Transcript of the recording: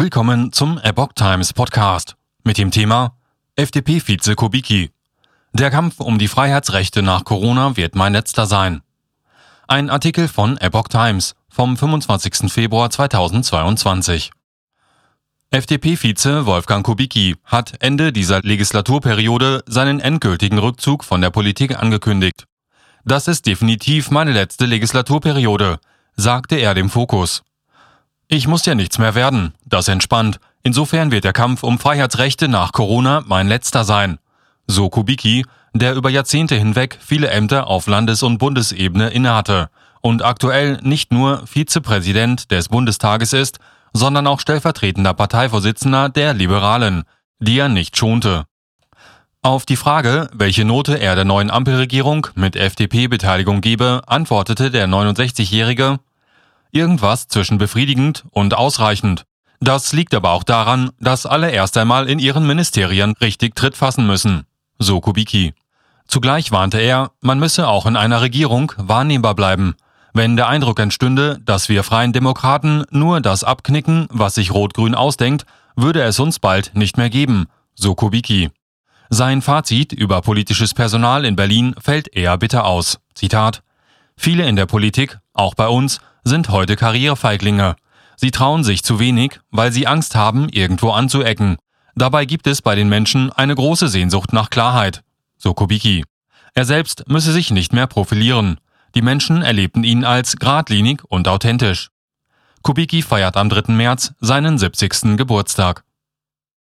Willkommen zum Epoch Times Podcast mit dem Thema FDP-Vize Kubicki. Der Kampf um die Freiheitsrechte nach Corona wird mein letzter sein. Ein Artikel von Epoch Times vom 25. Februar 2022. FDP-Vize Wolfgang Kubicki hat Ende dieser Legislaturperiode seinen endgültigen Rückzug von der Politik angekündigt. Das ist definitiv meine letzte Legislaturperiode, sagte er dem Fokus. Ich muss ja nichts mehr werden, das entspannt. Insofern wird der Kampf um Freiheitsrechte nach Corona mein letzter sein. So Kubicki, der über Jahrzehnte hinweg viele Ämter auf Landes- und Bundesebene innehatte und aktuell nicht nur Vizepräsident des Bundestages ist, sondern auch stellvertretender Parteivorsitzender der Liberalen, die er nicht schonte. Auf die Frage, welche Note er der neuen Ampelregierung mit FDP-Beteiligung gebe, antwortete der 69-Jährige, Irgendwas zwischen befriedigend und ausreichend. Das liegt aber auch daran, dass alle erst einmal in ihren Ministerien richtig Tritt fassen müssen. So Kubicki. Zugleich warnte er, man müsse auch in einer Regierung wahrnehmbar bleiben. Wenn der Eindruck entstünde, dass wir freien Demokraten nur das abknicken, was sich Rot-Grün ausdenkt, würde es uns bald nicht mehr geben, so Kubicki. Sein Fazit über politisches Personal in Berlin fällt eher bitter aus. Zitat Viele in der Politik, auch bei uns, sind heute Karrierefeiglinge. Sie trauen sich zu wenig, weil sie Angst haben, irgendwo anzuecken. Dabei gibt es bei den Menschen eine große Sehnsucht nach Klarheit. So Kubicki. Er selbst müsse sich nicht mehr profilieren. Die Menschen erlebten ihn als geradlinig und authentisch. Kubicki feiert am 3. März seinen 70. Geburtstag.